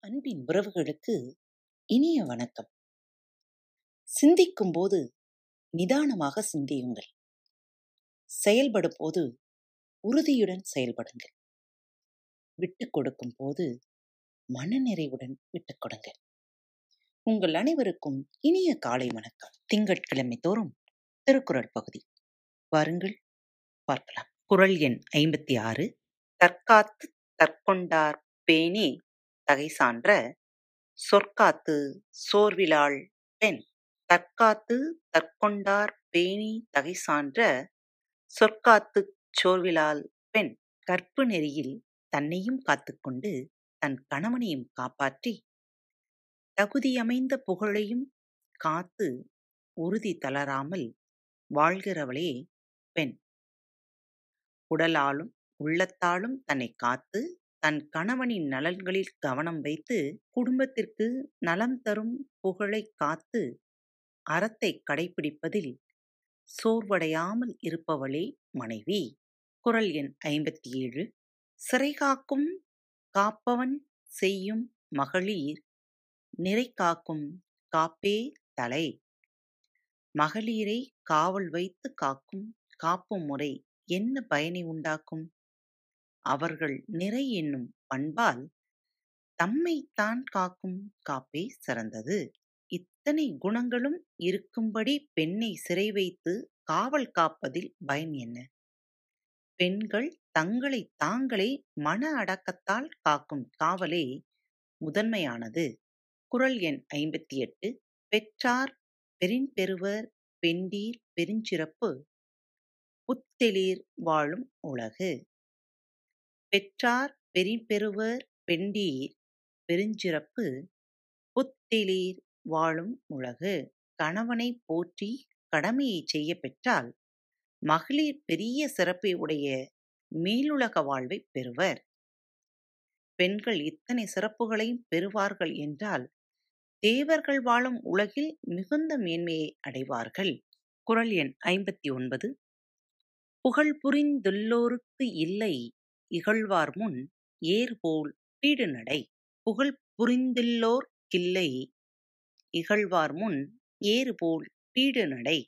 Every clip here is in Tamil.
அன்பின் உறவுகளுக்கு இனிய வணக்கம். சிந்திக்கும் போது நிதானமாக சிந்தியுங்கள். செயல்படும் போது உறுதியுடன் செயல்படுங்கள். விட்டுக் கொடுக்கும் போது மனநிறைவுடன் விட்டுக் கொடுங்கள். உங்கள் அனைவருக்கும் இனிய காலை வணக்கம். திங்கட்கிழமை தோறும் திருக்குறள் பகுதி. வாருங்கள். பார்க்கலாம். குரல் எண் ஐம்பத்தி ஆறு. தற்காத்து தற்கொண்டார் பேணி தகை சான்ற சொற்காத்து சோர்விலாள் பெண். தற்காத்து தற்கொண்டார் பேணி தகை சான்ற சொற்காத்துச் சோர்விலால் பெண். கற்பு நெறியில் தன்னையும் காத்துக்கொண்டு தன் கணவனையும் காப்பாற்றி தகுதியமைந்த புகழையும் காத்து உறுதி தளராமல் வாழ்கிறவளே பெண். உடலாலும் உள்ளத்தாலும் தன்னை காத்து தன் கணவனின் நலன்களில் கவனம் வைத்து குடும்பத்திற்கு நலம் தரும் புகழை காத்து அறத்தை கடைபிடிப்பதில் சோர்வடையாமல் இருப்பவளே மனைவி. குறள் எண் ஐம்பத்தி ஏழு சிறை காக்கும் காப்பவன் செய்யும் மகளிர் நிறை காக்கும் காப்பே தலை. மகளிரை காவல் வைத்து காக்கும் காப்பும் முறை. என்ன பயனை உண்டாக்கும்? அவர்கள் நிறை என்னும் பண்பால் தம்மைத்தான் காக்கும் காப்பே சிறந்தது. இத்தனை குணங்களும் இருக்கும்படி பெண்ணை சிறை வைத்து காவல் காப்பதில் பயன் என்ன? பெண்கள் தங்களை தாங்களே மன அடக்கத்தால் காக்கும் காவலே முதன்மையானது. குறள் எண் ஐம்பத்தி எட்டு பெற்றார் பெருவர் பெண்டீர் பெருஞ்சிறப்பு புத்தெளிர் வாழும் உலகு. பெற்றார் பெருவர் பெண்டீர் பெருஞ்சிறப்பு புத்தெளிர் வாழும் உலகு. கணவனை போற்றி கடமையை செய்ய பெற்றால் மகளிர் பெரிய சிறப்பை உடைய மேலுலக வாழ்வை பெறுவர். பெண்கள் இத்தனை சிறப்புகளையும் பெறுவார்கள் என்றால் தேவர்கள் வாழும் உலகில் மிகுந்த மேன்மையை அடைவார்கள். குரல் எண் ஐம்பத்தி ஒன்பது. புகழ் புரிந்துள்ளோருக்கு இல்லை இகழ்வார் முன் ஏர்போல் பீடு நடை புகழ் புரிந்துள்ளோர்க்கில்லை இகழ்வார் முன் ஏறுபோல் பீடு நடை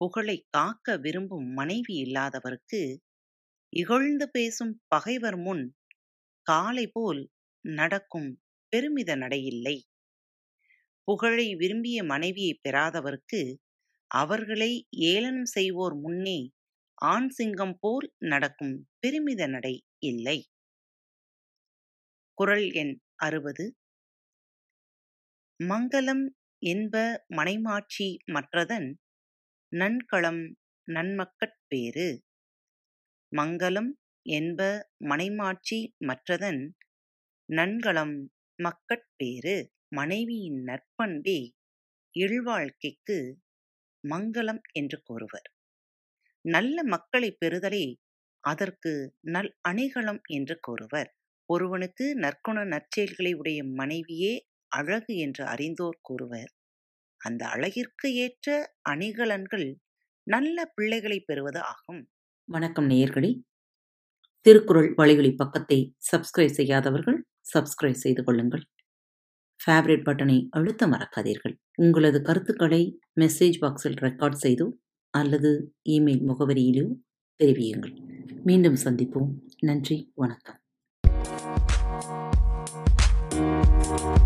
புகழை காக்க விரும்பும் மனைவி இல்லாதவருக்கு இகழ்ந்து பேசும் பகைவர் முன் காலை போல் நடக்கும் பெருமித நடையில்லை. புகழை விரும்பிய மனைவியை பெறாதவருக்கு அவர்களை ஏளனம் செய்வோர் முன்னே ஆண் சிங்கம் போல் நடக்கும் பெருமித நடை இல்லை. குறள் எண் அறுபது. மங்களம் என்ப மனைமாட்சி மற்றதன் நன்களம் நன்மக்கட்பேறு மங்களம் என்ப மனைமாட்சி மற்றதன் நன்களம் மக்கட்பேறு மனைவியின் நற்பண்பே இல்வாழ்க்கைக்கு மங்களம் என்று கூறுவர். நல்ல மக்களை பெறுதலே அதற்கு நல் அணிகலம் என்று கூறுவர். ஒருவனுக்கு நற்குண நற்செயல்களை உடைய மனைவியே அழகு என்று அறிந்தோர் கூறுவர். அந்த அழகிற்கு ஏற்ற அணிகலன்கள் நல்ல பிள்ளைகளை பெறுவது ஆகும். வணக்கம் நேயர்களே. திருக்குறள் வலையொலி பக்கத்தை சப்ஸ்கிரைப் செய்யாதவர்கள் சப்ஸ்கிரைப் செய்து கொள்ளுங்கள். ஃபேவரட் பட்டனை அழுத்த மறக்காதீர்கள். உங்களது கருத்துக்களை மெசேஜ் பாக்ஸில் ரெக்கார்ட் செய்தோ அல்லது இமெயில் முகவரியிலோ தெரிவியுங்கள். மீண்டும் சந்திப்போம். நன்றி. வணக்கம். Thank you.